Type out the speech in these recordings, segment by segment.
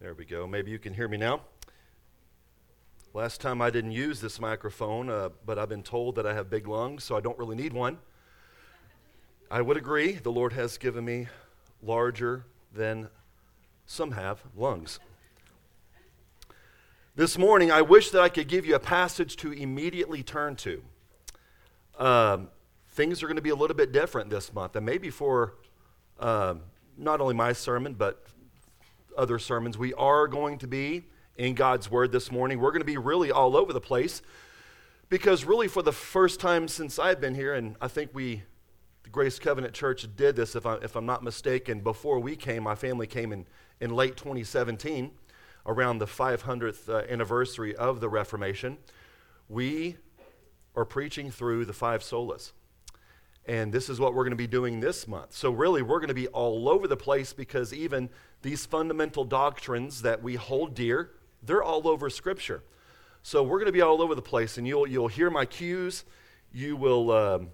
There we go. Maybe you can hear me now. Last time I didn't use this microphone, uh, but I've been told that I have big lungs, so I don't really need one. I would agree, the Lord has given me larger than some have lungs. This morning, I wish that I could give you a passage to immediately turn to. Um, things are going to be a little bit different this month, and maybe for um, not only my sermon, but other sermons. We are going to be in God's Word this morning. We're going to be really all over the place because, really, for the first time since I've been here, and I think we, the Grace Covenant Church, did this, if, I, if I'm not mistaken, before we came, my family came in, in late 2017, around the 500th uh, anniversary of the Reformation. We are preaching through the five solas. And this is what we're going to be doing this month. So, really, we're going to be all over the place because even these fundamental doctrines that we hold dear, they're all over Scripture. So, we're going to be all over the place, and you'll, you'll hear my cues. You will, um,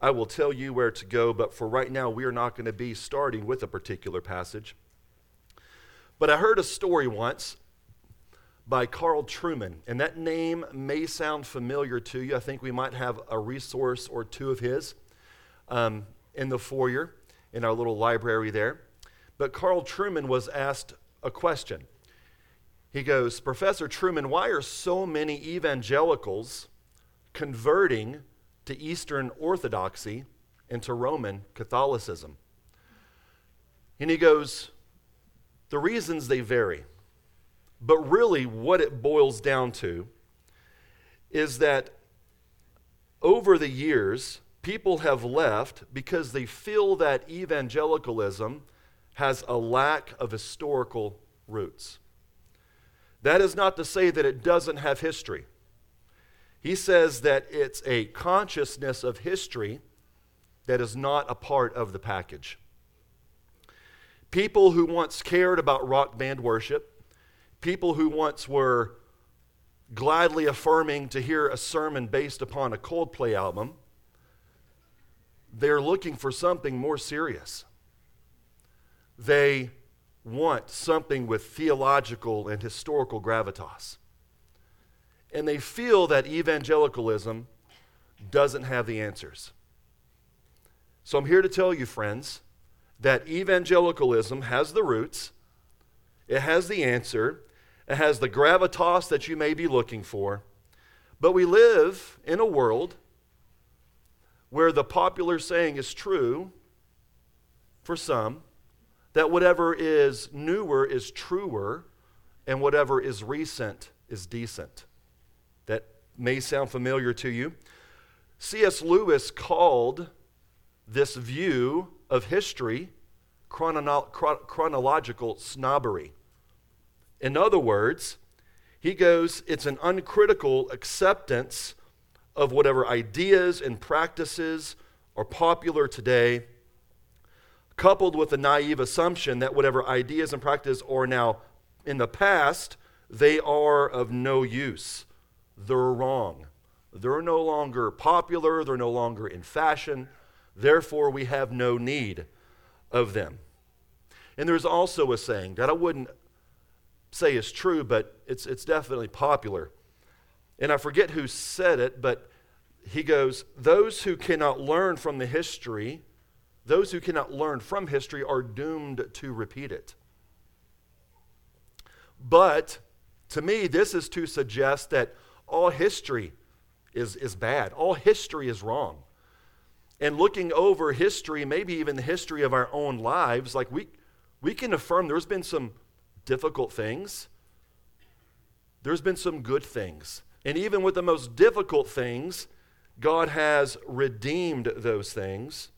I will tell you where to go, but for right now, we are not going to be starting with a particular passage. But I heard a story once by Carl Trueman, and that name may sound familiar to you. I think we might have a resource or two of his um, in the foyer in our little library there. But Carl Trueman was asked a question. He goes, Professor Trueman, why are so many evangelicals converting to Eastern Orthodoxy and to Roman Catholicism? And he goes, The reasons they vary. But really, what it boils down to is that over the years, people have left because they feel that evangelicalism has a lack of historical roots. That is not to say that it doesn't have history. He says that it's a consciousness of history that is not a part of the package. People who once cared about rock band worship, people who once were gladly affirming to hear a sermon based upon a Coldplay album, they're looking for something more serious. They want something with theological and historical gravitas. And they feel that evangelicalism doesn't have the answers. So I'm here to tell you, friends, that evangelicalism has the roots, it has the answer, it has the gravitas that you may be looking for. But we live in a world where the popular saying is true for some that whatever is newer is truer, and whatever is recent is decent. That may sound familiar to you. C.S. Lewis called this view of history chrono- chronological snobbery. In other words, he goes, it's an uncritical acceptance of whatever ideas and practices are popular today, coupled with the naive assumption that whatever ideas and practices are now in the past, they are of no use. They're wrong. They're no longer popular, they're no longer in fashion, therefore, we have no need of them. And there's also a saying that I wouldn't say is true, but it's, it's definitely popular and I forget who said it, but he goes, Those who cannot learn from the history, those who cannot learn from history are doomed to repeat it. But to me, this is to suggest that all history is, is bad, all history is wrong. And looking over history, maybe even the history of our own lives, like we, we can affirm there's been some difficult things, there's been some good things. And even with the most difficult things, God has redeemed those things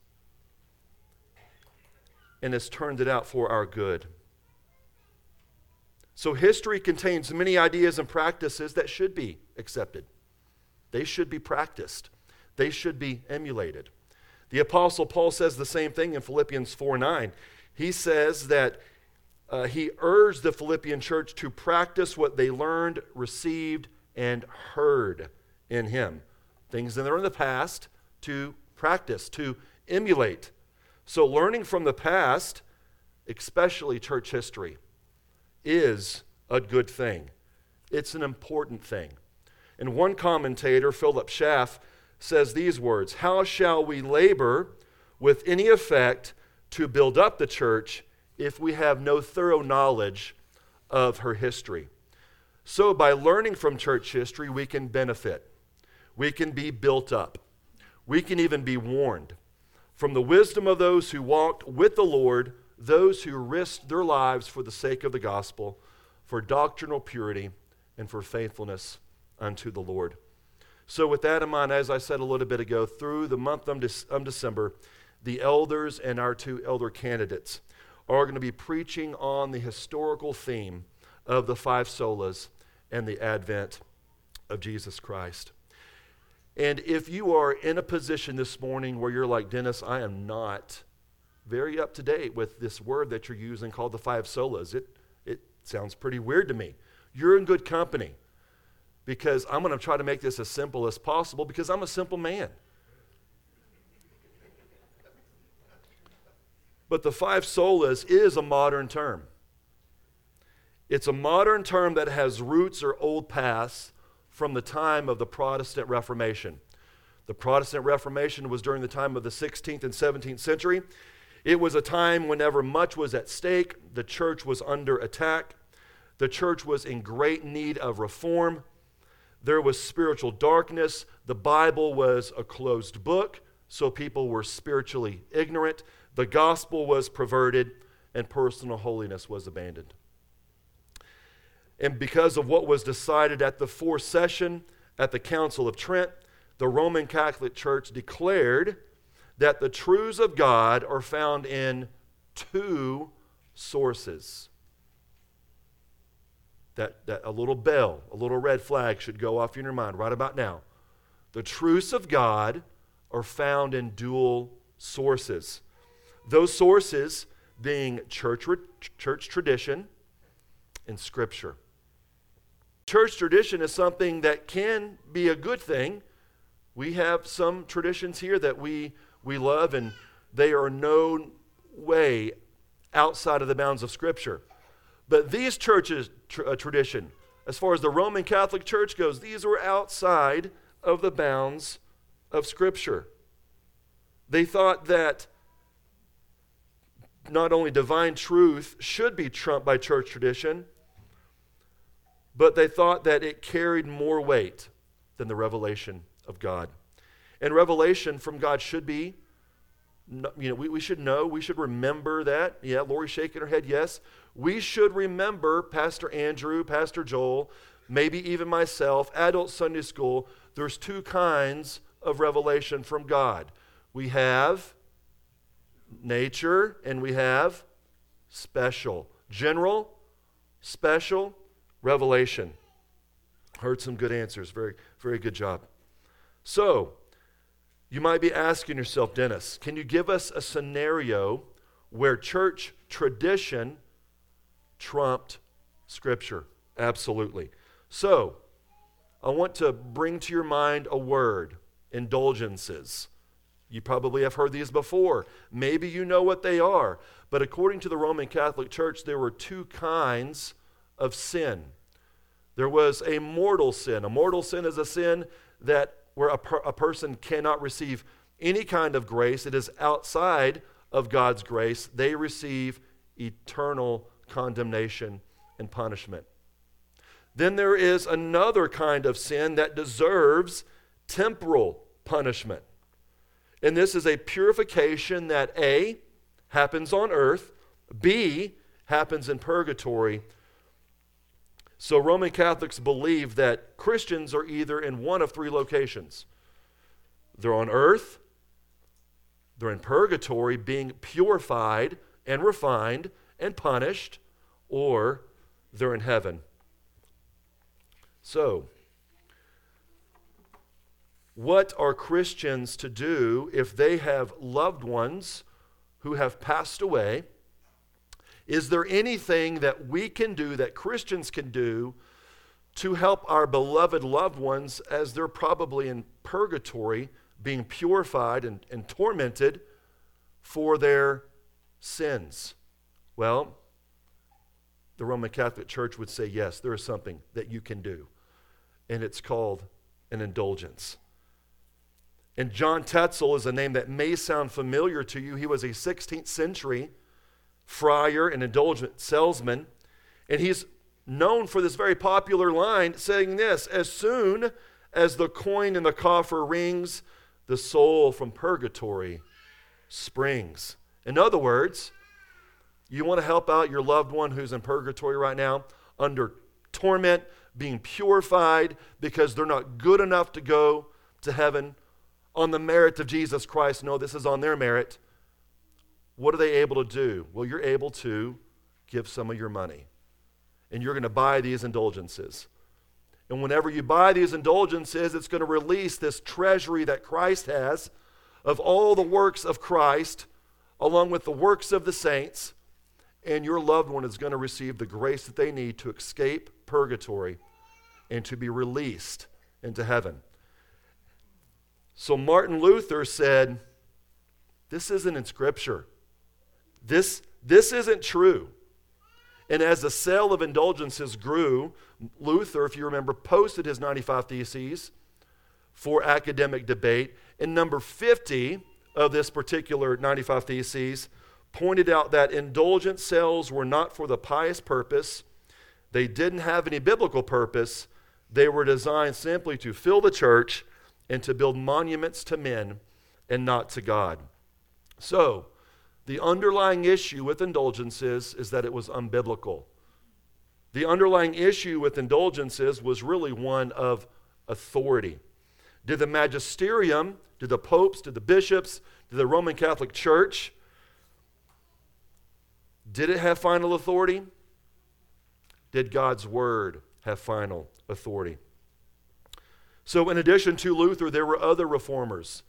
and has turned it out for our good. So, history contains many ideas and practices that should be accepted. They should be practiced, they should be emulated. The Apostle Paul says the same thing in Philippians 4 9. He says that uh, he urged the Philippian church to practice what they learned, received, and heard in him. Things that are in the past to practice, to emulate. So, learning from the past, especially church history, is a good thing. It's an important thing. And one commentator, Philip Schaff, says these words How shall we labor with any effect to build up the church if we have no thorough knowledge of her history? So, by learning from church history, we can benefit. We can be built up. We can even be warned from the wisdom of those who walked with the Lord, those who risked their lives for the sake of the gospel, for doctrinal purity, and for faithfulness unto the Lord. So, with that in mind, as I said a little bit ago, through the month of, December, the elders and our two elder candidates are going to be preaching on the historical theme of the five solas and the advent of Jesus Christ. And if you are in a position this morning where you're like, Dennis, I am not very up to date with this word that you're using called the five solas, it, it sounds pretty weird to me. You're in good company because I'm going to try to make this as simple as possible because I'm a simple man. But the five solas is a modern term. It's a modern term that has roots or old paths from the time of the Protestant Reformation. The Protestant Reformation was during the time of the 16th and 17th century. It was a time whenever much was at stake, the church was under attack, the church was in great need of reform. There was spiritual darkness. The Bible was a closed book, so people were spiritually ignorant. The gospel was perverted, and personal holiness was abandoned. And because of what was decided at the fourth session at the Council of Trent, the Roman Catholic Church declared that the truths of God are found in two sources that, that a little bell, a little red flag should go off in your mind right about now. The truths of God are found in dual sources. Those sources being church, church tradition and scripture. Church tradition is something that can be a good thing. We have some traditions here that we, we love, and they are no way outside of the bounds of Scripture. But these churches' uh, tradition, as far as the Roman Catholic Church goes, these were outside of the bounds of Scripture. They thought that not only divine truth should be trumped by church tradition, but they thought that it carried more weight than the revelation of God. And revelation from God should be, you know, we, we should know, we should remember that. Yeah, Lori shaking her head, yes we should remember Pastor Andrew, Pastor Joel, maybe even myself, adult Sunday school, there's two kinds of revelation from God. We have nature and we have special. General, special, revelation. Heard some good answers. Very, very good job. So, you might be asking yourself, Dennis, can you give us a scenario where church tradition trumped Scripture. Absolutely. So, I want to bring to your mind a word indulgences. You probably have heard these before. Maybe you know what they are. But according to the Roman Catholic Church, there were two kinds of sin. There was a mortal sin. A mortal sin is a sin that where a, per, a person cannot receive any kind of grace. It is outside of God's grace. They receive eternal condemnation and punishment. Then there is another kind of sin that deserves temporal punishment. And this is a purification that A, happens on earth, B, happens in purgatory. So Roman Catholics believe that Christians are either in one of three locations they're on earth, they're in purgatory, being purified and refined and punished, or they're in heaven. So, what are Christians to do if they have loved ones who have passed away? Is there anything that we can do, that Christians can do, to help our beloved loved ones as they're probably in purgatory, being purified and, and tormented for their sins? Well, the Roman Catholic Church would say, yes, there is something that you can do. And it's called an indulgence. And John Tetzel is a name that may sound familiar to you. He was a 16th century friar and indulgent salesman. And he's known for this very popular line saying this As soon as the coin in the coffer rings, the soul from purgatory springs. In other words, you want to help out your loved one who's in purgatory right now, under torment, being purified because they're not good enough to go to heaven on the merit of Jesus Christ. No, this is on their merit. What are they able to do? Well, you're able to give some of your money. And you're going to buy these indulgences. And whenever you buy these indulgences, it's going to release this treasury that Christ has of all the works of Christ, along with the works of the saints and your loved one is going to receive the grace that they need to escape purgatory and to be released into heaven. So Martin Luther said, This isn't in Scripture. This, this isn't true. And as the sale of indulgences grew, Luther, if you remember, posted his 95 Theses for academic debate. And number 50 of this particular 95 Theses pointed out that indulgent sales were not for the pious purpose, they didn't have any biblical purpose. They were designed simply to fill the church and to build monuments to men and not to God. So, the underlying issue with indulgences is that it was unbiblical. The underlying issue with indulgences was really one of authority. Did the magisterium, did the popes, did the bishops, did the Roman Catholic Church did it have final authority? Did God's word have final authority? So, in addition to Luther, there were other reformers.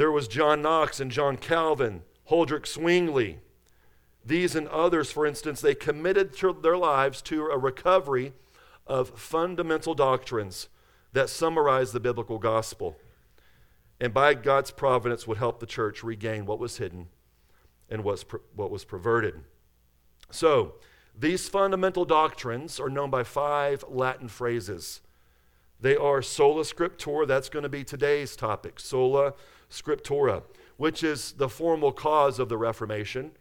There was John Knox and John Calvin, Huldrych Zwingli. These and others, for instance, they committed their lives to a recovery of fundamental doctrines that summarize the biblical gospel. And by God's providence, would help the church regain what was hidden and what's what was perverted. So, these fundamental doctrines are known by five Latin phrases. They are sola scriptura, that's going to be today's topic, sola scriptura, which is the formal cause of the Reformation.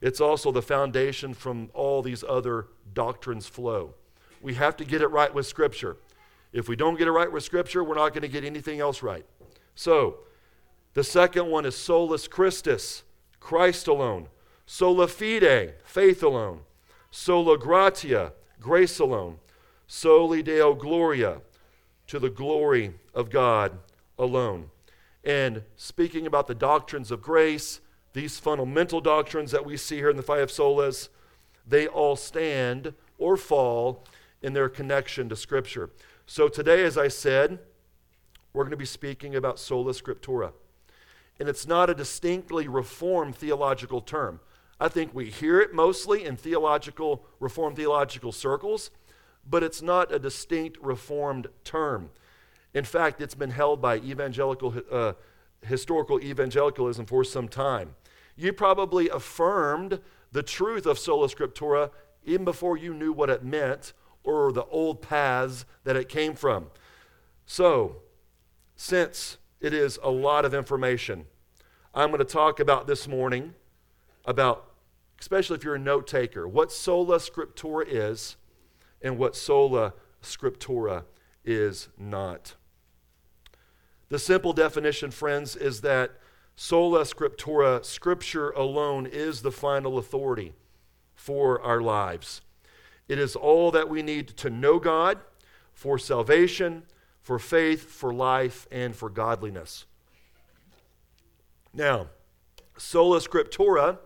It's also the foundation from all these other doctrines flow. We have to get it right with Scripture. If we don't get it right with Scripture, we're not going to get anything else right. So, the second one is solus Christus, Christ alone. Sola fide, faith alone. Sola gratia, grace alone. Soli Deo gloria, to the glory of God alone. And speaking about the doctrines of grace, these fundamental doctrines that we see here in the five solas, they all stand or fall in their connection to Scripture. So today, as I said, we're going to be speaking about sola scriptura and it's not a distinctly reformed theological term. I think we hear it mostly in theological, reformed theological circles, but it's not a distinct reformed term. In fact, it's been held by evangelical, uh, historical evangelicalism for some time. You probably affirmed the truth of sola scriptura even before you knew what it meant or the old paths that it came from. So, since it is a lot of information. I'm going to talk about this morning about, especially if you're a note taker, what sola scriptura is and what sola scriptura is not. The simple definition, friends, is that sola scriptura, scripture alone, is the final authority for our lives. It is all that we need to know God for salvation, for faith, for life, and for godliness. Now, sola scriptura,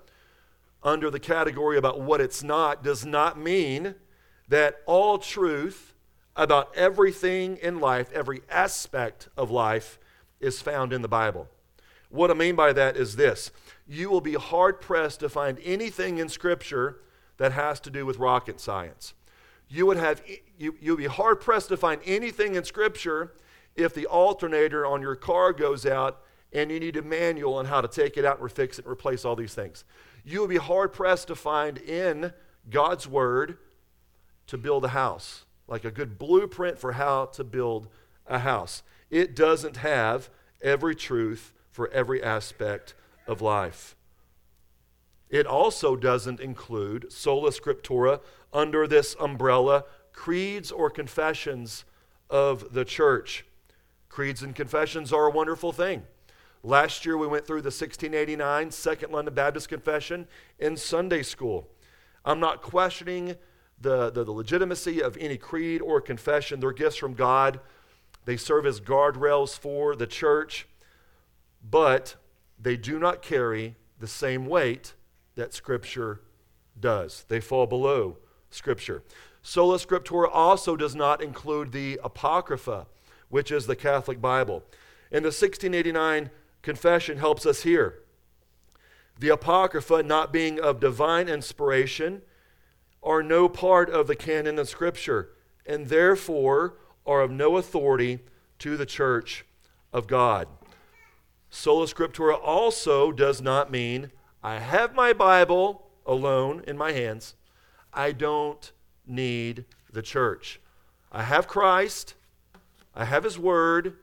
under the category about what it's not, does not mean that all truth about everything in life, every aspect of life, is found in the Bible. What I mean by that is this you will be hard pressed to find anything in Scripture that has to do with rocket science you would have you, you'd be hard pressed to find anything in scripture if the alternator on your car goes out and you need a manual on how to take it out and fix it and replace all these things. You will be hard pressed to find in God's Word to build a house, like a good blueprint for how to build a house. It doesn't have every truth for every aspect of life. It also doesn't include sola scriptura under this umbrella, creeds or confessions of the church. Creeds and confessions are a wonderful thing. Last year we went through the 1689 Second London Baptist Confession in Sunday school. I'm not questioning the, the, the, legitimacy of any creed or confession. They're gifts from God, they serve as guardrails for the church, but they do not carry the same weight that Scripture does. They fall below Scripture. Sola Scriptura also does not include the Apocrypha, which is the Catholic Bible. And the 1689 confession helps us here. The Apocrypha, not being of divine inspiration, are no part of the canon of Scripture, and therefore are of no authority to the church of God. Sola Scriptura also does not mean I have my Bible alone in my hands. I don't need the church. I have Christ. I have His Word.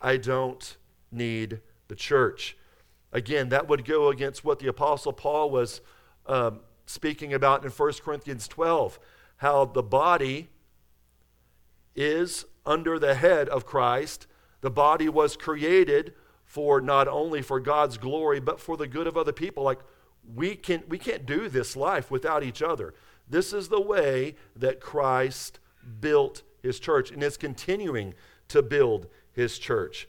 I don't need the church. Again, that would go against what the Apostle Paul was um, speaking about in 1 Corinthians 12 how the body is under the head of Christ. The body was created for not only for God's glory, but for the good of other people. Like we can we can't do this life without each other. This is the way that Christ built his church and is continuing to build his church.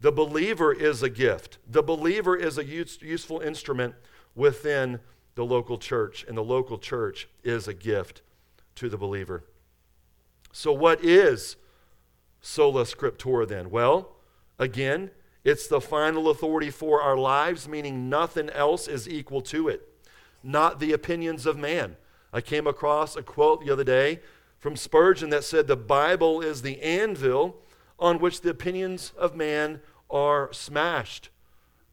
The believer is a gift. The believer is a use, useful instrument within the local church, and the local church is a gift to the believer. So, what is sola scriptura then? Well, again, it's the final authority for our lives, meaning nothing else is equal to it, not the opinions of man. I came across a quote the other day from Spurgeon that said, The Bible is the anvil on which the opinions of man are smashed.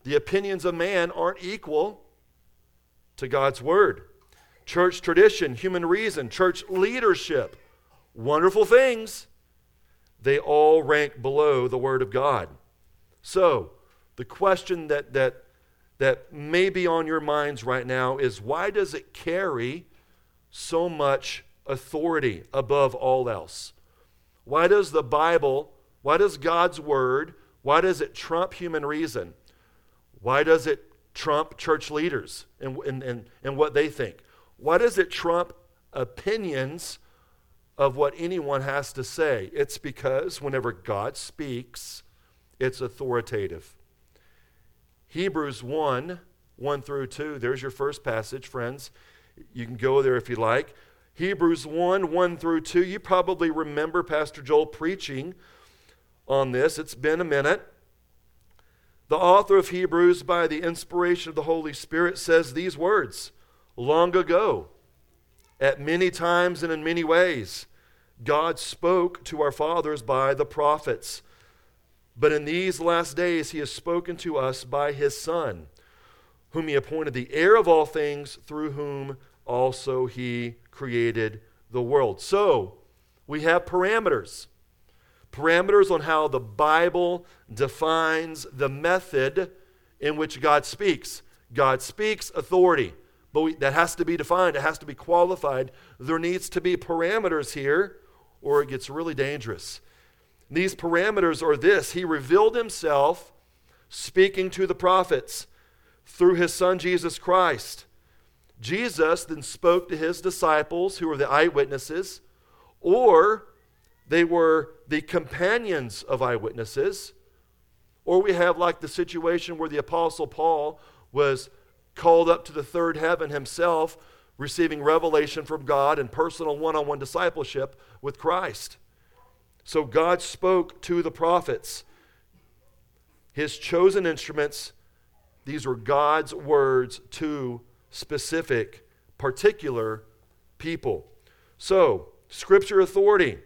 The opinions of man aren't equal to God's word. Church tradition, human reason, church leadership, wonderful things, they all rank below the word of God. So, the question that, that, that may be on your minds right now is why does it carry so much authority above all else? Why does the Bible, why does God's Word, why does it trump human reason? Why does it trump church leaders and, and, and, and what they think? Why does it trump opinions of what anyone has to say? It's because whenever God speaks, it's authoritative. Hebrews 1 1 through 2, there's your first passage, friends. You can go there if you like. Hebrews 1 1 through 2, you probably remember Pastor Joel preaching on this. It's been a minute. The author of Hebrews, by the inspiration of the Holy Spirit, says these words Long ago, at many times and in many ways, God spoke to our fathers by the prophets. But in these last days, he has spoken to us by his Son, whom he appointed the heir of all things, through whom also he created the world. So, we have parameters. Parameters on how the Bible defines the method in which God speaks. God speaks authority, but we, that has to be defined, it has to be qualified. There needs to be parameters here, or it gets really dangerous. These parameters are this He revealed Himself speaking to the prophets through His Son Jesus Christ. Jesus then spoke to His disciples, who were the eyewitnesses, or they were the companions of eyewitnesses. Or we have like the situation where the Apostle Paul was called up to the third heaven himself, receiving revelation from God and personal one on one discipleship with Christ. So God spoke to the prophets, his chosen instruments. These were God's words to specific, particular people. So, scripture authority,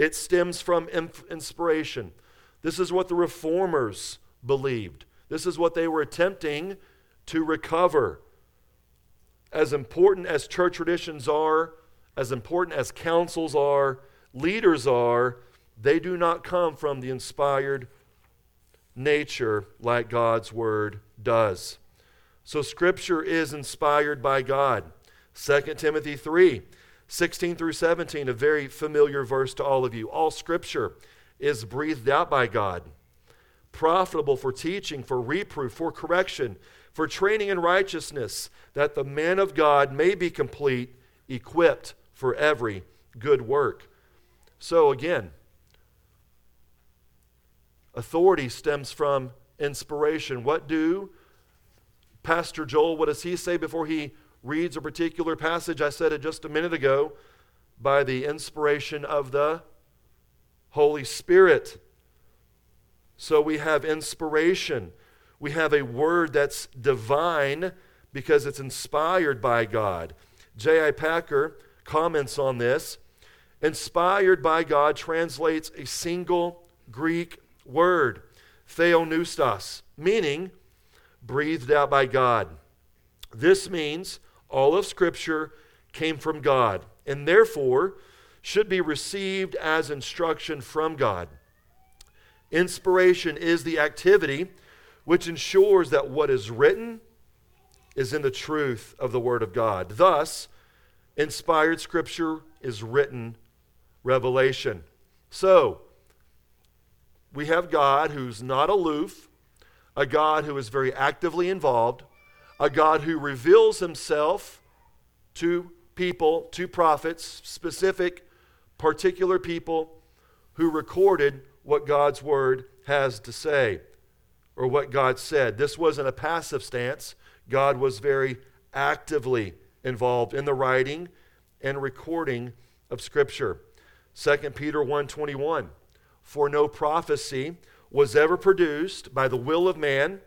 it stems from inspiration. This is what the reformers believed. This is what they were attempting to recover. As important as church traditions are, as important as councils are, leaders are, they do not come from the inspired nature like God's Word does. So, Scripture is inspired by God. 2 Timothy 3 16 through 17, a very familiar verse to all of you. All Scripture is breathed out by God, profitable for teaching, for reproof, for correction, for training in righteousness, that the man of God may be complete, equipped for every good work. So, again, authority stems from inspiration. What do Pastor Joel, what does he say before he reads a particular passage? I said it just a minute ago by the inspiration of the Holy Spirit. So we have inspiration. We have a word that's divine because it's inspired by God. J.I. Packer comments on this. Inspired by God translates a single Greek word, theopneustos, meaning breathed out by God. This means all of Scripture came from God and therefore should be received as instruction from God. Inspiration is the activity which ensures that what is written is in the truth of the Word of God. Thus, inspired Scripture is written revelation. So, we have God who's not aloof, a God who is very actively involved, a God who reveals himself to people, to prophets, specific, particular people who recorded what God's word has to say or what God said. This wasn't a passive stance. God was very actively involved in the writing and recording of scripture. 2 Peter 1:21 For no prophecy was ever produced by the will of man,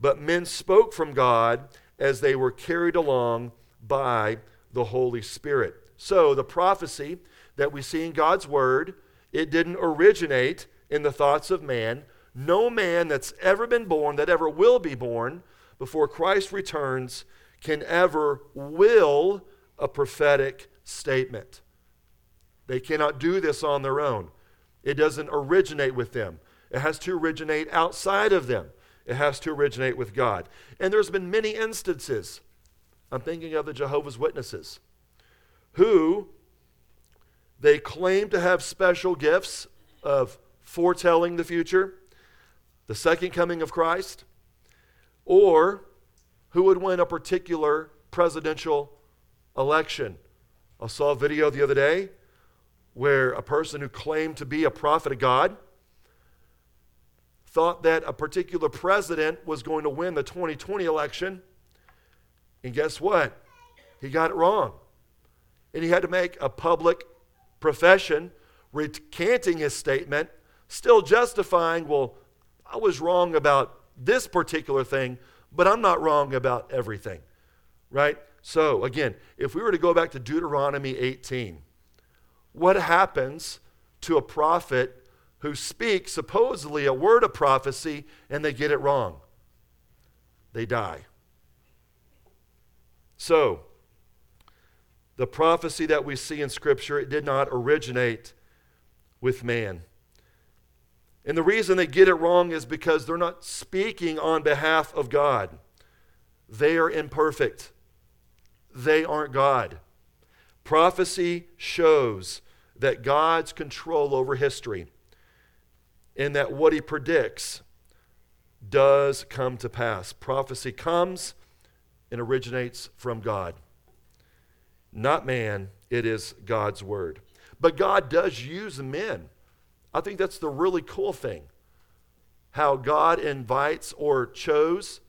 but men spoke from God as they were carried along by the Holy Spirit. So the prophecy that we see in God's word, it didn't originate in the thoughts of man. No man that's ever been born, that ever will be born before Christ returns, can ever will a prophetic statement. They cannot do this on their own. It doesn't originate with them. It has to originate outside of them. It has to originate with God. And there's been many instances. I'm thinking of the Jehovah's Witnesses who they claim to have special gifts of foretelling the future, the second coming of Christ, or who would win a particular presidential election. I saw a video the other day where a person who claimed to be a prophet of God thought that a particular president was going to win the 2020 election. And guess what? He got it wrong. And he had to make a public profession recanting his statement, still justifying, well, I was wrong about this particular thing, but I'm not wrong about everything. Right? So, again, if we were to go back to Deuteronomy 18, what happens to a prophet who speak supposedly a word of prophecy and they get it wrong. They die. So, the prophecy that we see in Scripture, it did not originate with man. And the reason they get it wrong is because they're not speaking on behalf of God. They are imperfect. They aren't God. Prophecy shows that God's control over history in that what he predicts does come to pass. Prophecy comes and originates from God, not man. It is God's word. But God does use men. I think that's the really cool thing. How God invites or chose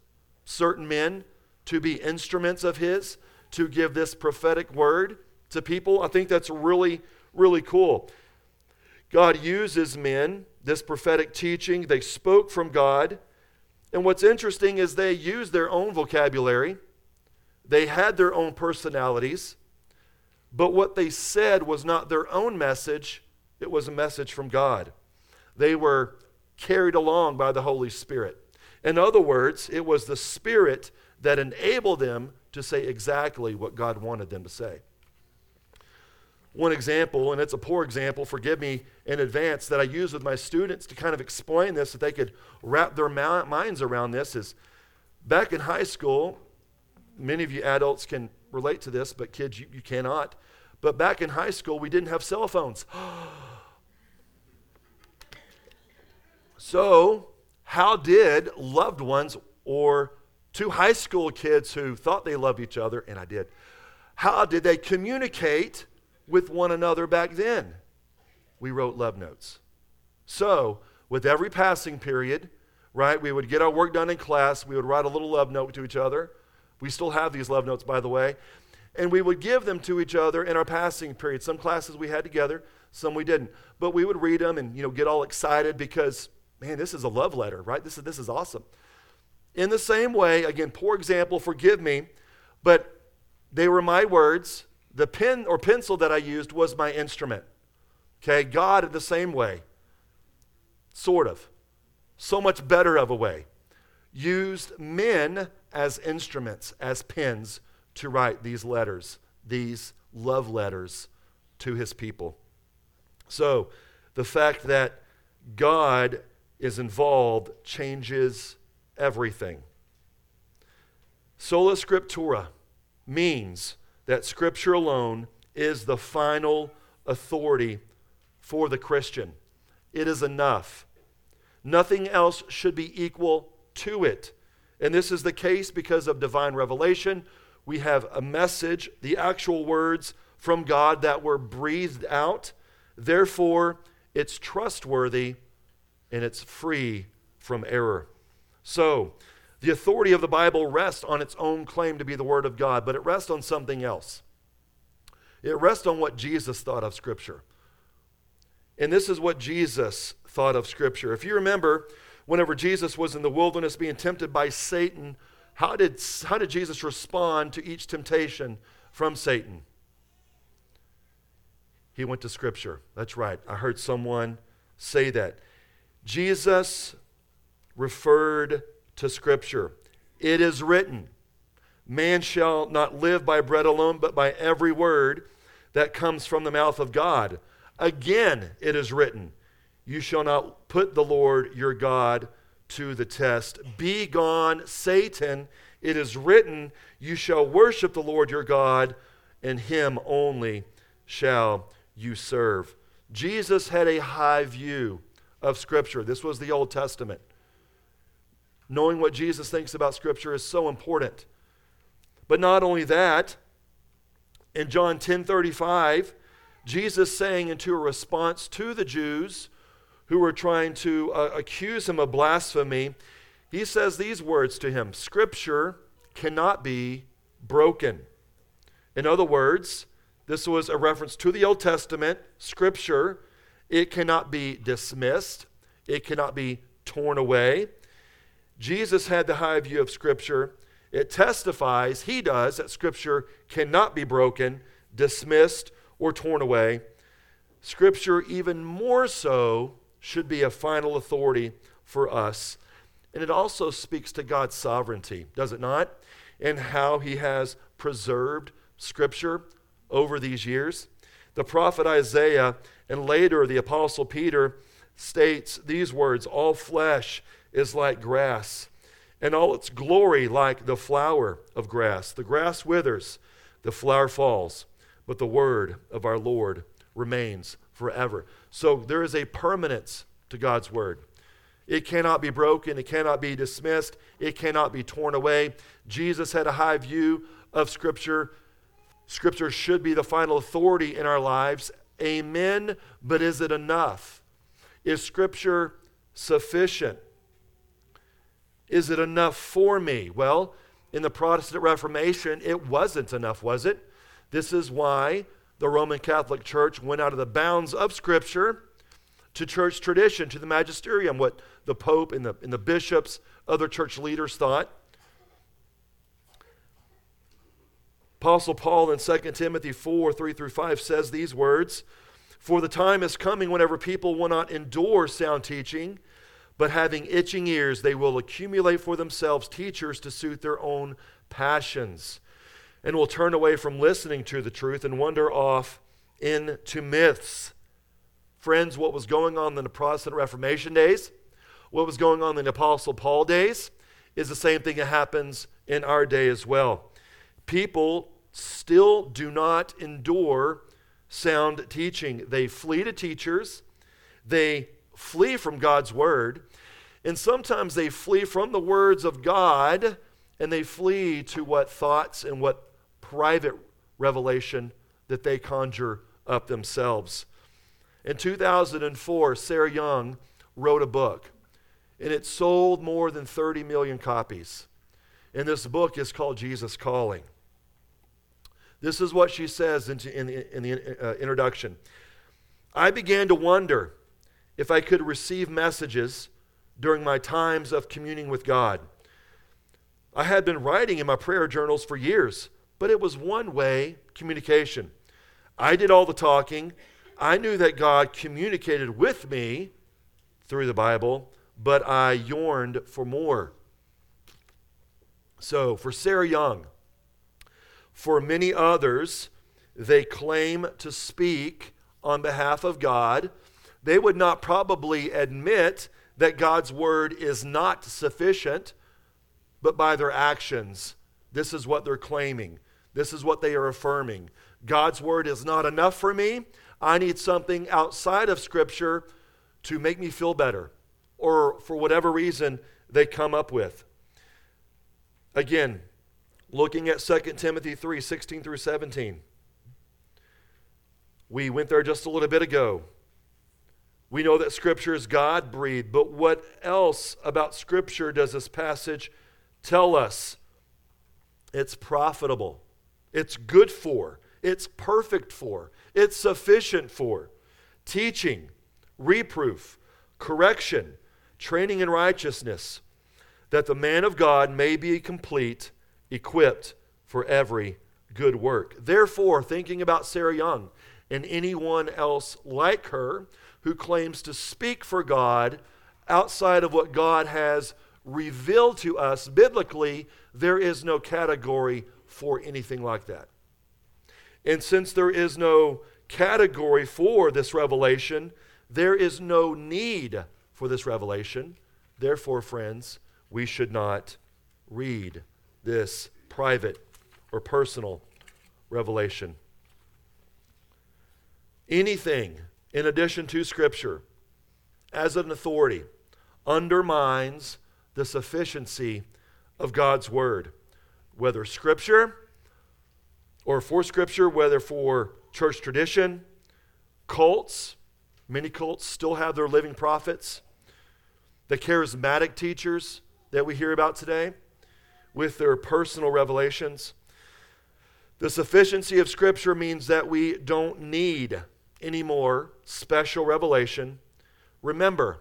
certain men to be instruments of His to give this prophetic word to people. I think that's really, really cool. God uses men this prophetic teaching. They spoke from God. And what's interesting is they used their own vocabulary, they had their own personalities, but what they said was not their own message, it was a message from God. They were carried along by the Holy Spirit. In other words, it was the Spirit that enabled them to say exactly what God wanted them to say. One example, and it's a poor example, forgive me in advance, that I use with my students to kind of explain this, so they could wrap their minds around this, is back in high school, many of you adults can relate to this, but kids, you, you cannot. But back in high school, we didn't have cell phones. so, how did loved ones or two high school kids who thought they loved each other, and I did, how did they communicate with one another back then? We wrote love notes. So, with every passing period, right, we would get our work done in class, we would write a little love note to each other. We still have these love notes, by the way. And we would give them to each other in our passing period. Some classes we had together, some we didn't. But we would read them and you know get all excited because, man, this is a love letter, right? This is, this is awesome. In the same way, again, poor example, forgive me, but they were my words. The pen or pencil that I used was my instrument. Okay, God in the same way, sort of, so much better of a way, used men as instruments, as pens to write these letters, these love letters to his people. So, the fact that God is involved changes everything. Sola Scriptura means that Scripture alone is the final authority for the Christian. It is enough. Nothing else should be equal to it. And this is the case because of divine revelation. We have a message, the actual words from God that were breathed out. Therefore, it's trustworthy and it's free from error. So, the authority of the Bible rests on its own claim to be the Word of God, but it rests on something else. It rests on what Jesus thought of Scripture. And this is what Jesus thought of Scripture. If you remember, whenever Jesus was in the wilderness being tempted by Satan, how did, how did Jesus respond to each temptation from Satan? He went to Scripture. That's right. I heard someone say that. Jesus referred to Scripture. It is written, Man shall not live by bread alone, but by every word that comes from the mouth of God. Again, it is written, You shall not put the Lord your God to the test. Be gone, Satan. It is written, You shall worship the Lord your God, and him only shall you serve. Jesus had a high view of Scripture. This was the Old Testament. Knowing what Jesus thinks about Scripture is so important. But not only that, in John 10 35, Jesus saying into a response to the Jews who were trying to uh, accuse him of blasphemy, he says these words to him Scripture cannot be broken. In other words, this was a reference to the Old Testament, Scripture. It cannot be dismissed, it cannot be torn away. Jesus had the high view of Scripture. It testifies, he does, that Scripture cannot be broken, dismissed, or torn away. Scripture, even more so, should be a final authority for us. And it also speaks to God's sovereignty, does it not? And how he has preserved Scripture over these years. The prophet Isaiah and later the apostle Peter states these words All flesh is like grass, and all its glory like the flower of grass. The grass withers, the flower falls, but the word of our Lord remains forever. So there is a permanence to God's word. It cannot be broken, it cannot be dismissed, it cannot be torn away. Jesus had a high view of Scripture. Scripture should be the final authority in our lives. Amen. But is it enough? Is Scripture sufficient? Is it enough for me? Well, in the Protestant Reformation, it wasn't enough, was it? This is why the Roman Catholic Church went out of the bounds of Scripture to church tradition, to the magisterium, what the Pope and the, and the bishops, other church leaders thought. Apostle Paul in 2 Timothy 4 3 through 5 says these words For the time is coming whenever people will not endure sound teaching but having itching ears, they will accumulate for themselves teachers to suit their own passions, and will turn away from listening to the truth and wander off into myths. Friends, what was going on in the Protestant Reformation days, what was going on in the Apostle Paul days, is the same thing that happens in our day as well. People still do not endure sound teaching. They flee to teachers, they flee from God's word, and sometimes they flee from the words of God and they flee to what thoughts and what private revelation that they conjure up themselves. In 2004, Sarah Young wrote a book, and it sold more than 30 million copies. And this book is called Jesus Calling. This is what she says in, in, in the uh, introduction. I began to wonder if I could receive messages during my times of communing with God. I had been writing in my prayer journals for years, but it was one way communication. I did all the talking. I knew that God communicated with me through the Bible, but I yearned for more. So, for Sarah Young, for many others, they claim to speak on behalf of God. They would not probably admit that God's word is not sufficient, but by their actions, this is what they're claiming. This is what they are affirming. God's word is not enough for me. I need something outside of Scripture to make me feel better, or for whatever reason they come up with. Again, looking at 2 Timothy 3 16 through 17. We went there just a little bit ago. We know that Scripture is God breathed, but what else about Scripture does this passage tell us? It's profitable, it's good for, it's perfect for, it's sufficient for teaching, reproof, correction, training in righteousness, that the man of God may be complete equipped for every good work. Therefore, thinking about Sarah Young and anyone else like her who claims to speak for God outside of what God has revealed to us biblically, there is no category for anything like that. And since there is no category for this revelation, there is no need for this revelation. Therefore, friends, we should not read this private or personal revelation. Anything in addition to Scripture as an authority undermines the sufficiency of God's Word, whether Scripture or for Scripture, whether for church tradition, cults. Many cults still have their living prophets. The charismatic teachers that we hear about today with their personal revelations. The sufficiency of Scripture means that we don't need any more special revelation. Remember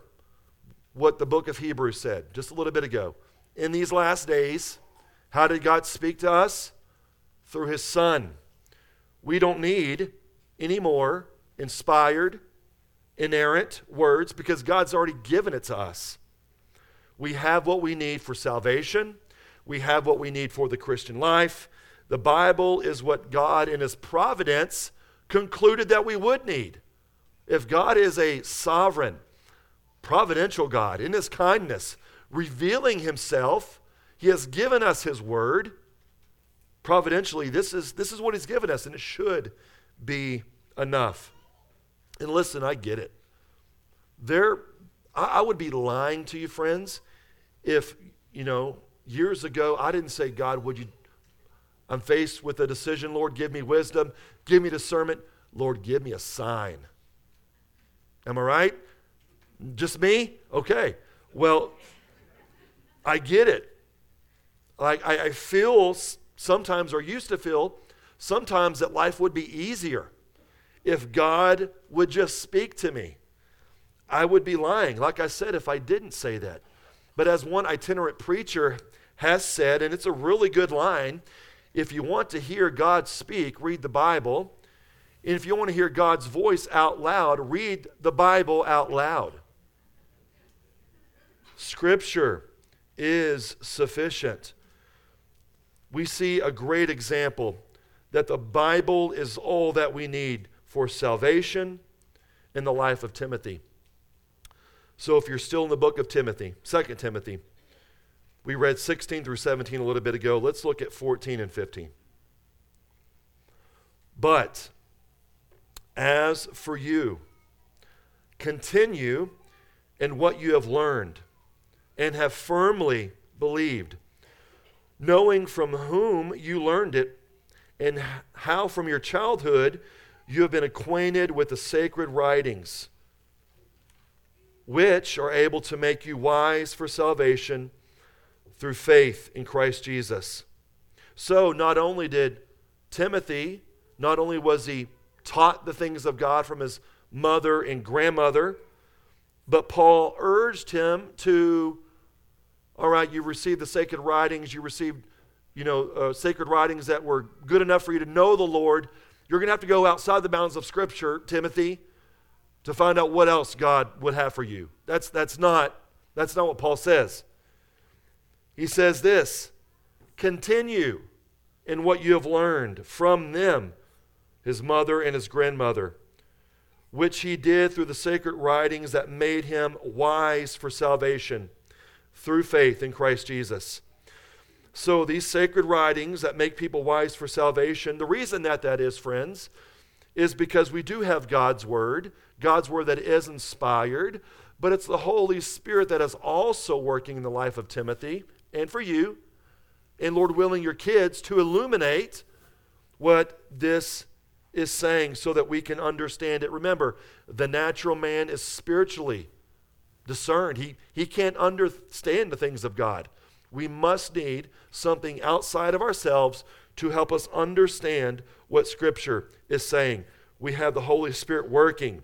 what the book of Hebrews said just a little bit ago. In these last days, how did God speak to us? Through His Son. We don't need any more inspired, inerrant words because God's already given it to us. We have what we need for salvation we have what we need for the Christian life. The Bible is what God, in His providence, concluded that we would need. If God is a sovereign, providential God, in His kindness, revealing Himself, He has given us His Word. Providentially, this is, this is what He's given us, and it should be enough. And listen, I get it. There, I, I would be lying to you, friends, if, you know, years ago, I didn't say, God, would you? I'm faced with a decision. Lord, give me wisdom. Give me discernment. Lord, give me a sign. Am I right? Just me? Okay. Well, I get it. Like, I, I feel sometimes, or used to feel, sometimes that life would be easier if God would just speak to me. I would be lying, like I said, if I didn't say that. But as one itinerant preacher has said, and it's a really good line if you want to hear God speak, read the Bible. And if you want to hear God's voice out loud, read the Bible out loud. Scripture is sufficient. We see a great example that the Bible is all that we need for salvation in the life of Timothy. So if you're still in the book of Timothy, 2 Timothy, we read 16 through 17 a little bit ago. Let's look at 14 and 15. But as for you, continue in what you have learned and have firmly believed, knowing from whom you learned it and how from your childhood you have been acquainted with the sacred writings which are able to make you wise for salvation through faith in Christ Jesus. So, not only did Timothy, not only was he taught the things of God from his mother and grandmother, but Paul urged him to, all right, you received the sacred writings, you received, you know, uh, sacred writings that were good enough for you to know the Lord. You're going to have to go outside the bounds of Scripture, Timothy, to find out what else God would have for you. That's, that's, not, that's not what Paul says. He says this continue in what you have learned from them, his mother and his grandmother, which he did through the sacred writings that made him wise for salvation through faith in Christ Jesus. So, these sacred writings that make people wise for salvation, the reason that that is, friends, is because we do have God's Word, God's Word that is inspired, but it's the Holy Spirit that is also working in the life of Timothy and for you, and Lord willing, your kids to illuminate what this is saying so that we can understand it. Remember, the natural man is spiritually discerned, he, he can't understand the things of God. We must need something outside of ourselves to help us understand what Scripture is saying. We have the Holy Spirit working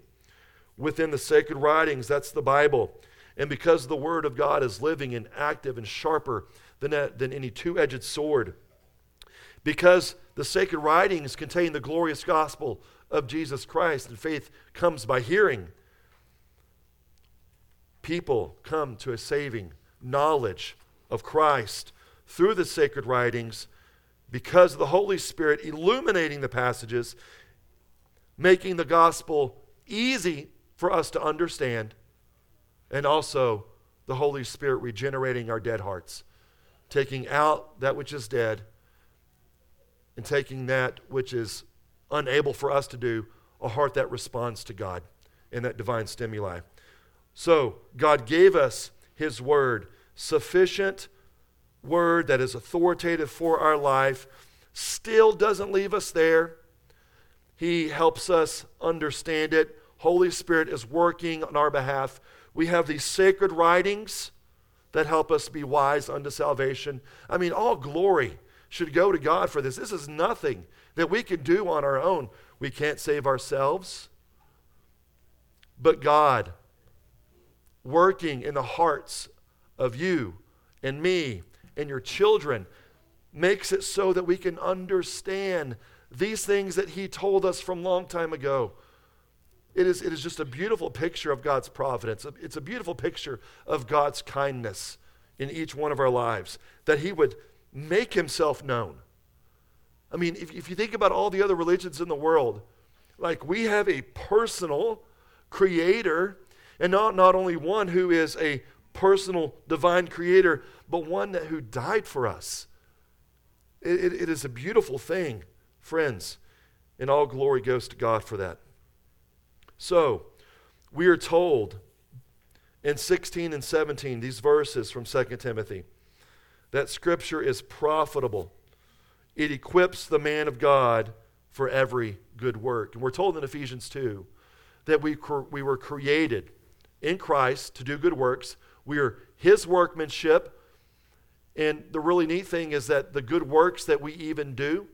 within the sacred writings, that's the Bible. And because the Word of God is living and active and sharper than, a, than any two edged sword, because the sacred writings contain the glorious gospel of Jesus Christ, and faith comes by hearing, people come to a saving knowledge of Christ through the sacred writings because of the Holy Spirit illuminating the passages, making the gospel easy for us to understand, and also the Holy Spirit regenerating our dead hearts, taking out that which is dead and taking that which is unable for us to do, a heart that responds to God and that divine stimuli. So, God gave us His Word, sufficient Word that is authoritative for our life, still doesn't leave us there. He helps us understand it Holy Spirit is working on our behalf. We have these sacred writings that help us be wise unto salvation. I mean, all glory should go to God for this. This is nothing that we can do on our own. We can't save ourselves. But God, working in the hearts of you and me and your children, makes it so that we can understand these things that He told us from long time ago. It is, it is just a beautiful picture of God's providence. It's a beautiful picture of God's kindness in each one of our lives, that He would make Himself known. I mean, if, if you think about all the other religions in the world, like we have a personal creator, and not, not only one who is a personal divine creator, but one that, who died for us. It, it, it is a beautiful thing, friends, and all glory goes to God for that. So, we are told in 16 and 17, these verses from 2 Timothy, that Scripture is profitable. It equips the man of God for every good work. And we're told in Ephesians 2 that we, we were created in Christ to do good works. We are His workmanship. And the really neat thing is that the good works that we even do,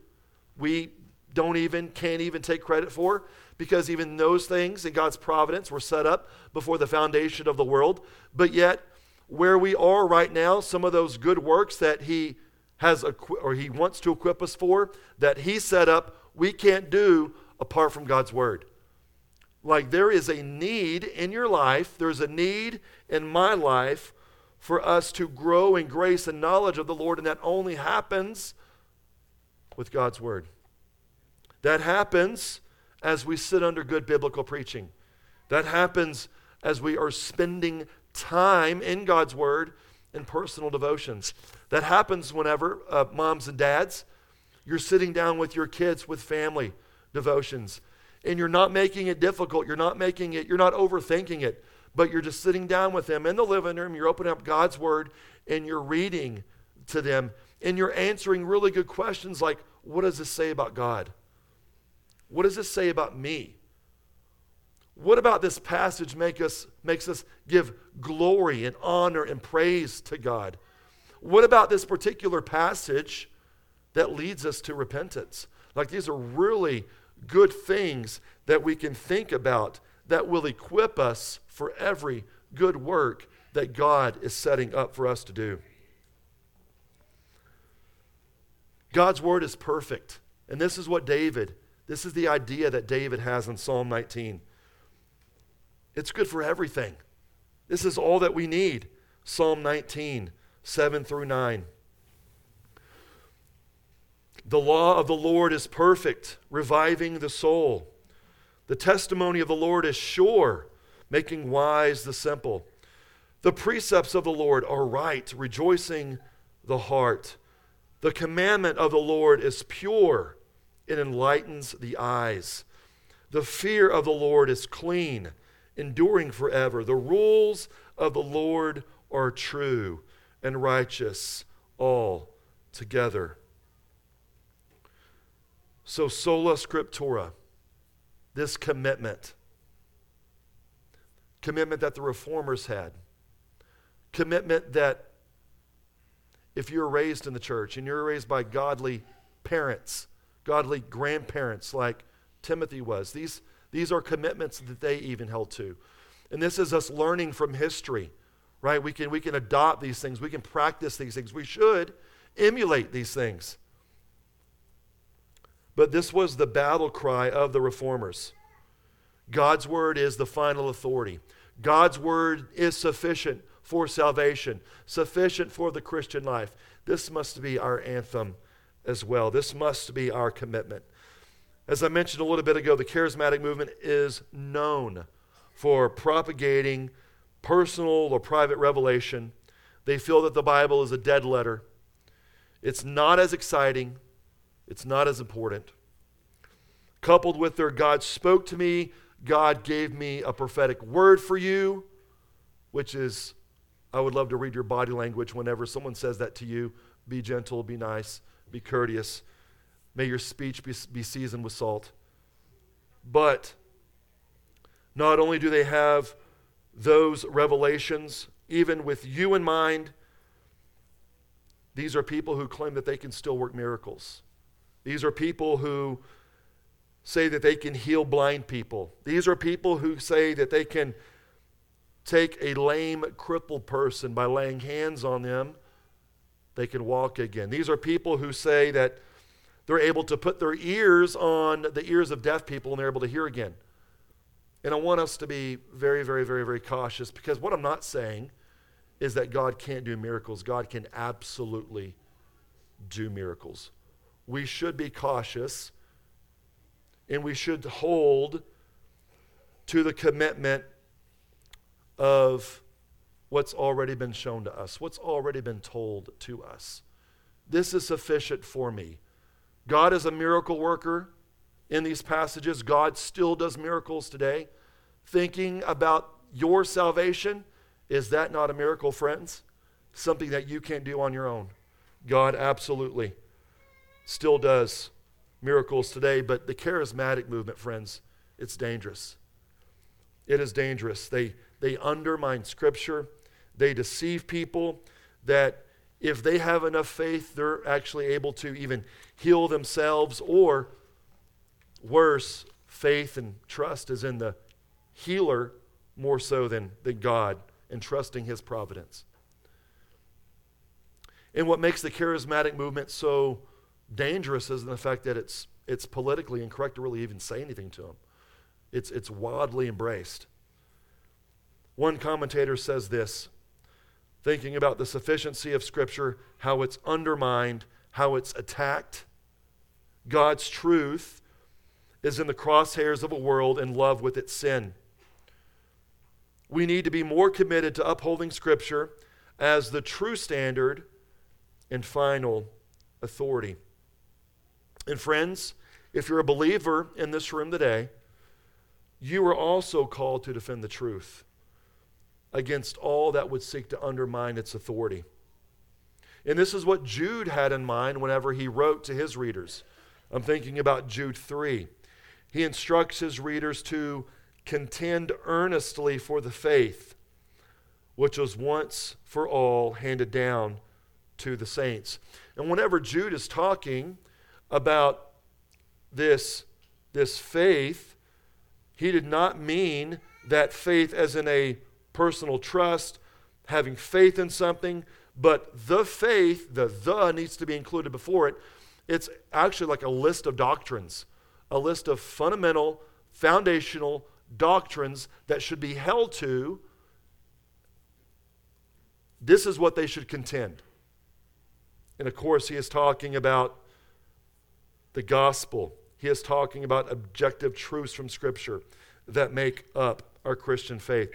we don't even, can't even take credit for because even those things in God's providence were set up before the foundation of the world. But yet, where we are right now, some of those good works that He has or He wants to equip us for, that He set up, we can't do apart from God's Word. Like there is a need in your life, there's a need in my life for us to grow in grace and knowledge of the Lord, and that only happens with God's Word. That happens as we sit under good biblical preaching. That happens as we are spending time in God's Word and personal devotions. That happens whenever, uh, moms and dads, you're sitting down with your kids with family devotions and you're not making it difficult. You're not making it, you're not overthinking it but you're just sitting down with them in the living room, you're opening up God's Word, and you're reading to them, and you're answering really good questions like, What does this say about God? What does this say about me? What about this passage make us, makes us give glory and honor and praise to God? What about this particular passage that leads us to repentance? Like these are really good things that we can think about that will equip us for every good work that God is setting up for us to do. God's word is perfect. And this is what David, this is the idea that David has in Psalm 19. It's good for everything. This is all that we need. Psalm 19, 7 through 9. The law of the Lord is perfect, reviving the soul. The testimony of the Lord is sure, making wise the simple. The precepts of the Lord are right, rejoicing the heart. The commandment of the Lord is pure, it enlightens the eyes. The fear of the Lord is clean, enduring forever. The rules of the Lord are true and righteous all together. So, sola scriptura this commitment. Commitment that the reformers had. Commitment that if you're raised in the church and you're raised by godly parents, godly grandparents like Timothy was, these, these are commitments that they even held to. And this is us learning from history, right? We can, we can adopt these things, we can practice these things. We should emulate these things. But this was the battle cry of the reformers. God's word is the final authority. God's word is sufficient for salvation, sufficient for the Christian life. This must be our anthem as well. This must be our commitment. As I mentioned a little bit ago, the charismatic movement is known for propagating personal or private revelation. They feel that the Bible is a dead letter. It's not as exciting, it's not as important. Coupled with their God spoke to me, God gave me a prophetic word for you, which is, I would love to read your body language whenever someone says that to you. Be gentle, be nice, be courteous. May your speech be, be seasoned with salt. But not only do they have those revelations, even with you in mind, these are people who claim that they can still work miracles. These are people who say that they can heal blind people. These are people who say that they can take a lame, crippled person by laying hands on them, they can walk again. These are people who say that they're able to put their ears on the ears of deaf people and they're able to hear again. And I want us to be very, very, very, very cautious because what I'm not saying is that God can't do miracles. God can absolutely do miracles we should be cautious and we should hold to the commitment of what's already been shown to us, what's already been told to us. This is sufficient for me. God is a miracle worker in these passages. God still does miracles today. Thinking about your salvation, is that not a miracle, friends? Something that you can't do on your own. God absolutely still does miracles today, but the charismatic movement, friends, it's dangerous. It is dangerous. They, they undermine Scripture, they deceive people that if they have enough faith, they're actually able to even heal themselves, or worse, faith and trust is in the healer more so than, than God and trusting his providence. And what makes the charismatic movement so dangerous is the fact that it's, it's politically incorrect to really even say anything to them. It's, it's wildly embraced. One commentator says this thinking about the sufficiency of Scripture, how it's undermined, how it's attacked. God's truth is in the crosshairs of a world in love with its sin. We need to be more committed to upholding Scripture as the true standard and final authority. And, friends, if you're a believer in this room today, you are also called to defend the truth against all that would seek to undermine its authority. And this is what Jude had in mind whenever he wrote to his readers. I'm thinking about Jude 3. He instructs his readers to contend earnestly for the faith which was once for all handed down to the saints. And whenever Jude is talking about this, this faith, he did not mean that faith as in a personal trust, having faith in something, but the faith, the the needs to be included before it. It's actually like a list of doctrines, a list of fundamental, foundational doctrines that should be held to. This is what they should contend. And of course, he is talking about the gospel. He is talking about objective truths from Scripture that make up our Christian faith.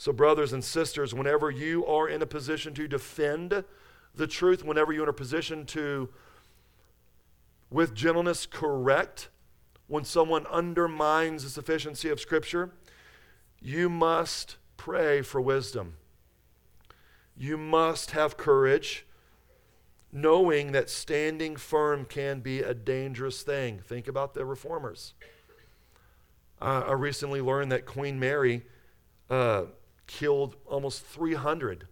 So, brothers and sisters, whenever you are in a position to defend the truth, whenever you're in a position to, with gentleness, correct when someone undermines the sufficiency of Scripture, you must pray for wisdom. You must have courage, knowing that standing firm can be a dangerous thing. Think about the reformers. Uh, I recently learned that Queen Mary. Uh, killed almost 300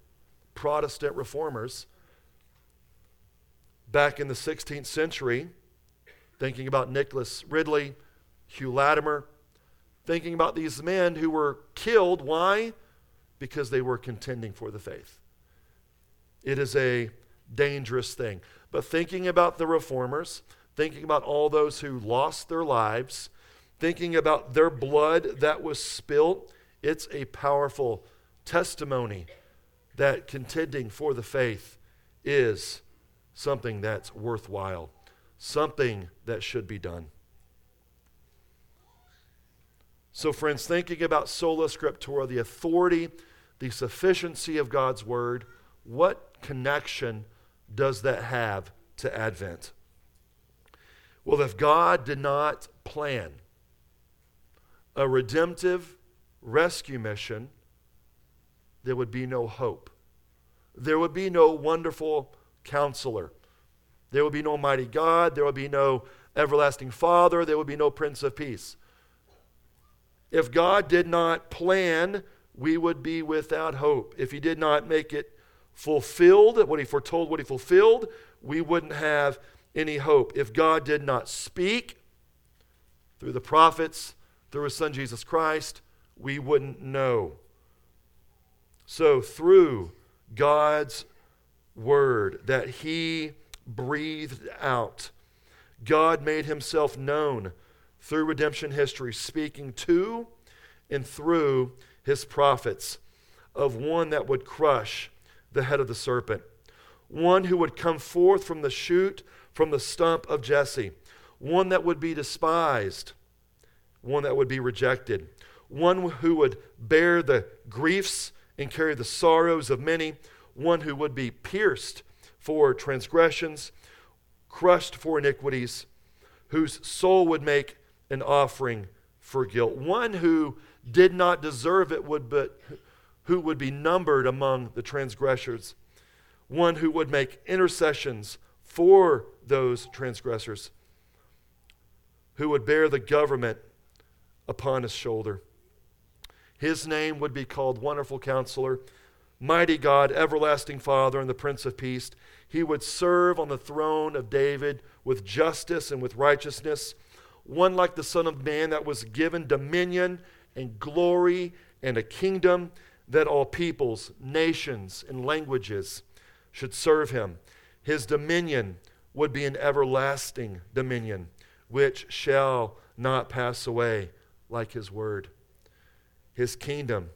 Protestant reformers back in the 16th century, thinking about Nicholas Ridley, Hugh Latimer, thinking about these men who were killed. Why? Because they were contending for the faith. It is a dangerous thing. But thinking about the reformers, thinking about all those who lost their lives, thinking about their blood that was spilt it's a powerful testimony that contending for the faith is something that's worthwhile, something that should be done. So, friends, thinking about sola scriptura, the authority, the sufficiency of God's word, what connection does that have to Advent? Well, if God did not plan a redemptive rescue mission, there would be no hope. There would be no wonderful counselor. There would be no mighty God. There would be no everlasting Father. There would be no Prince of Peace. If God did not plan, we would be without hope. If He did not make it fulfilled, what He foretold, what He fulfilled, we wouldn't have any hope. If God did not speak through the prophets, through His Son Jesus Christ, we wouldn't know. So, through God's word that He breathed out, God made Himself known through redemption history, speaking to and through His prophets of one that would crush the head of the serpent, one who would come forth from the shoot, from the stump of Jesse, one that would be despised, one that would be rejected one who would bear the griefs and carry the sorrows of many, one who would be pierced for transgressions, crushed for iniquities, whose soul would make an offering for guilt, one who did not deserve it would but who would be numbered among the transgressors, one who would make intercessions for those transgressors, who would bear the government upon his shoulder. His name would be called Wonderful Counselor, Mighty God, Everlasting Father, and the Prince of Peace. He would serve on the throne of David with justice and with righteousness, one like the Son of Man that was given dominion and glory and a kingdom that all peoples, nations, and languages should serve him. His dominion would be an everlasting dominion, which shall not pass away like his word. His kingdom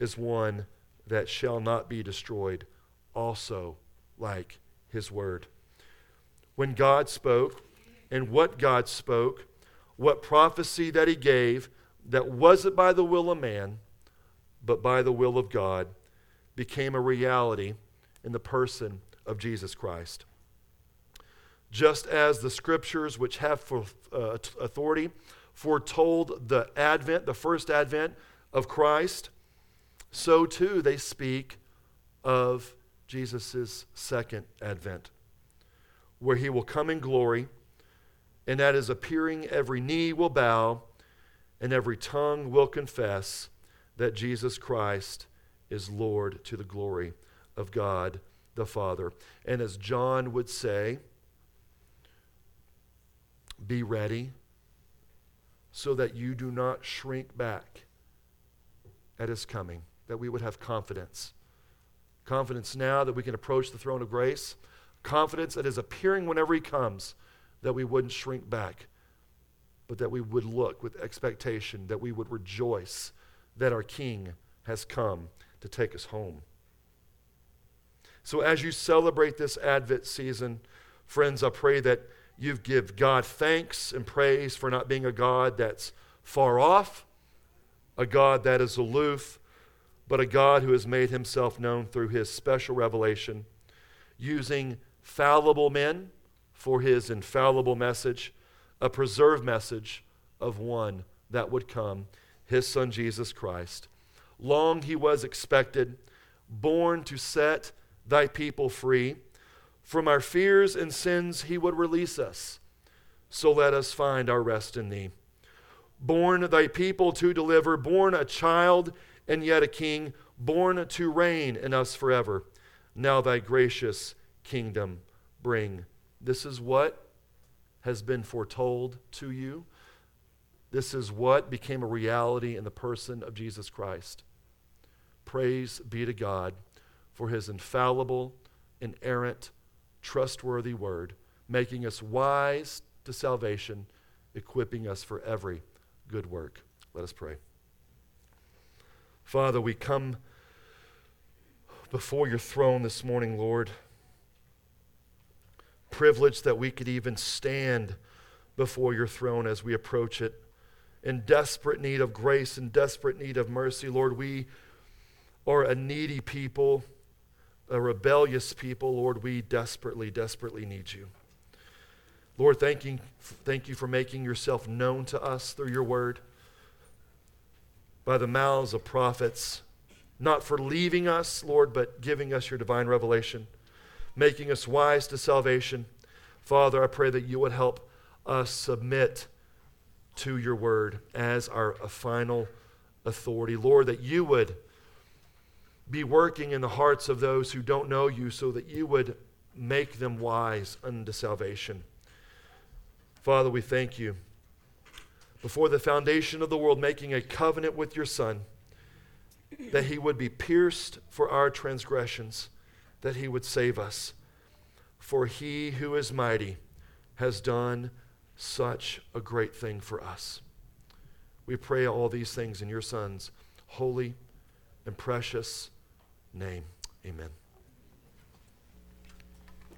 is one that shall not be destroyed. also like his word. When God spoke, and what God spoke, what prophecy that he gave, that wasn't by the will of man, but by the will of God, became a reality in the person of Jesus Christ. Just as the scriptures, which have uh, authority, foretold the advent, the first advent of Christ, so too they speak of Jesus' second advent, where he will come in glory, and at his appearing, every knee will bow and every tongue will confess that Jesus Christ is Lord to the glory of God the Father. And as John would say, be ready so that you do not shrink back at his coming, that we would have confidence. Confidence now that we can approach the throne of grace, confidence that is appearing whenever he comes, that we wouldn't shrink back, but that we would look with expectation, that we would rejoice that our King has come to take us home. So, as you celebrate this Advent season, friends, I pray that you give God thanks and praise for not being a God that's far off, a God that is aloof, but a God who has made himself known through his special revelation, using fallible men for his infallible message, a preserved message of one that would come, his son Jesus Christ. Long he was expected, born to set thy people free. From our fears and sins he would release us. So let us find our rest in thee. Born thy people to deliver, born a child and yet a king, born to reign in us forever. Now thy gracious kingdom bring. This is what has been foretold to you. This is what became a reality in the person of Jesus Christ. Praise be to God for his infallible, inerrant, trustworthy word, making us wise to salvation, equipping us for every good work. Let us pray. Father, we come before your throne this morning, Lord. Privileged that we could even stand before your throne as we approach it. In desperate need of grace and desperate need of mercy, Lord, we are a needy people a rebellious people, Lord, we desperately, desperately need you. Lord, thank you, thank you for making yourself known to us through your word by the mouths of prophets, not for leaving us, Lord, but giving us your divine revelation, making us wise to salvation. Father, I pray that you would help us submit to your word as our final authority. Lord, that you would be working in the hearts of those who don't know you so that you would make them wise unto salvation. Father, we thank you. Before the foundation of the world, making a covenant with your Son, that he would be pierced for our transgressions, that he would save us. For he who is mighty has done such a great thing for us. We pray all these things in your Son's holy and precious name. Amen.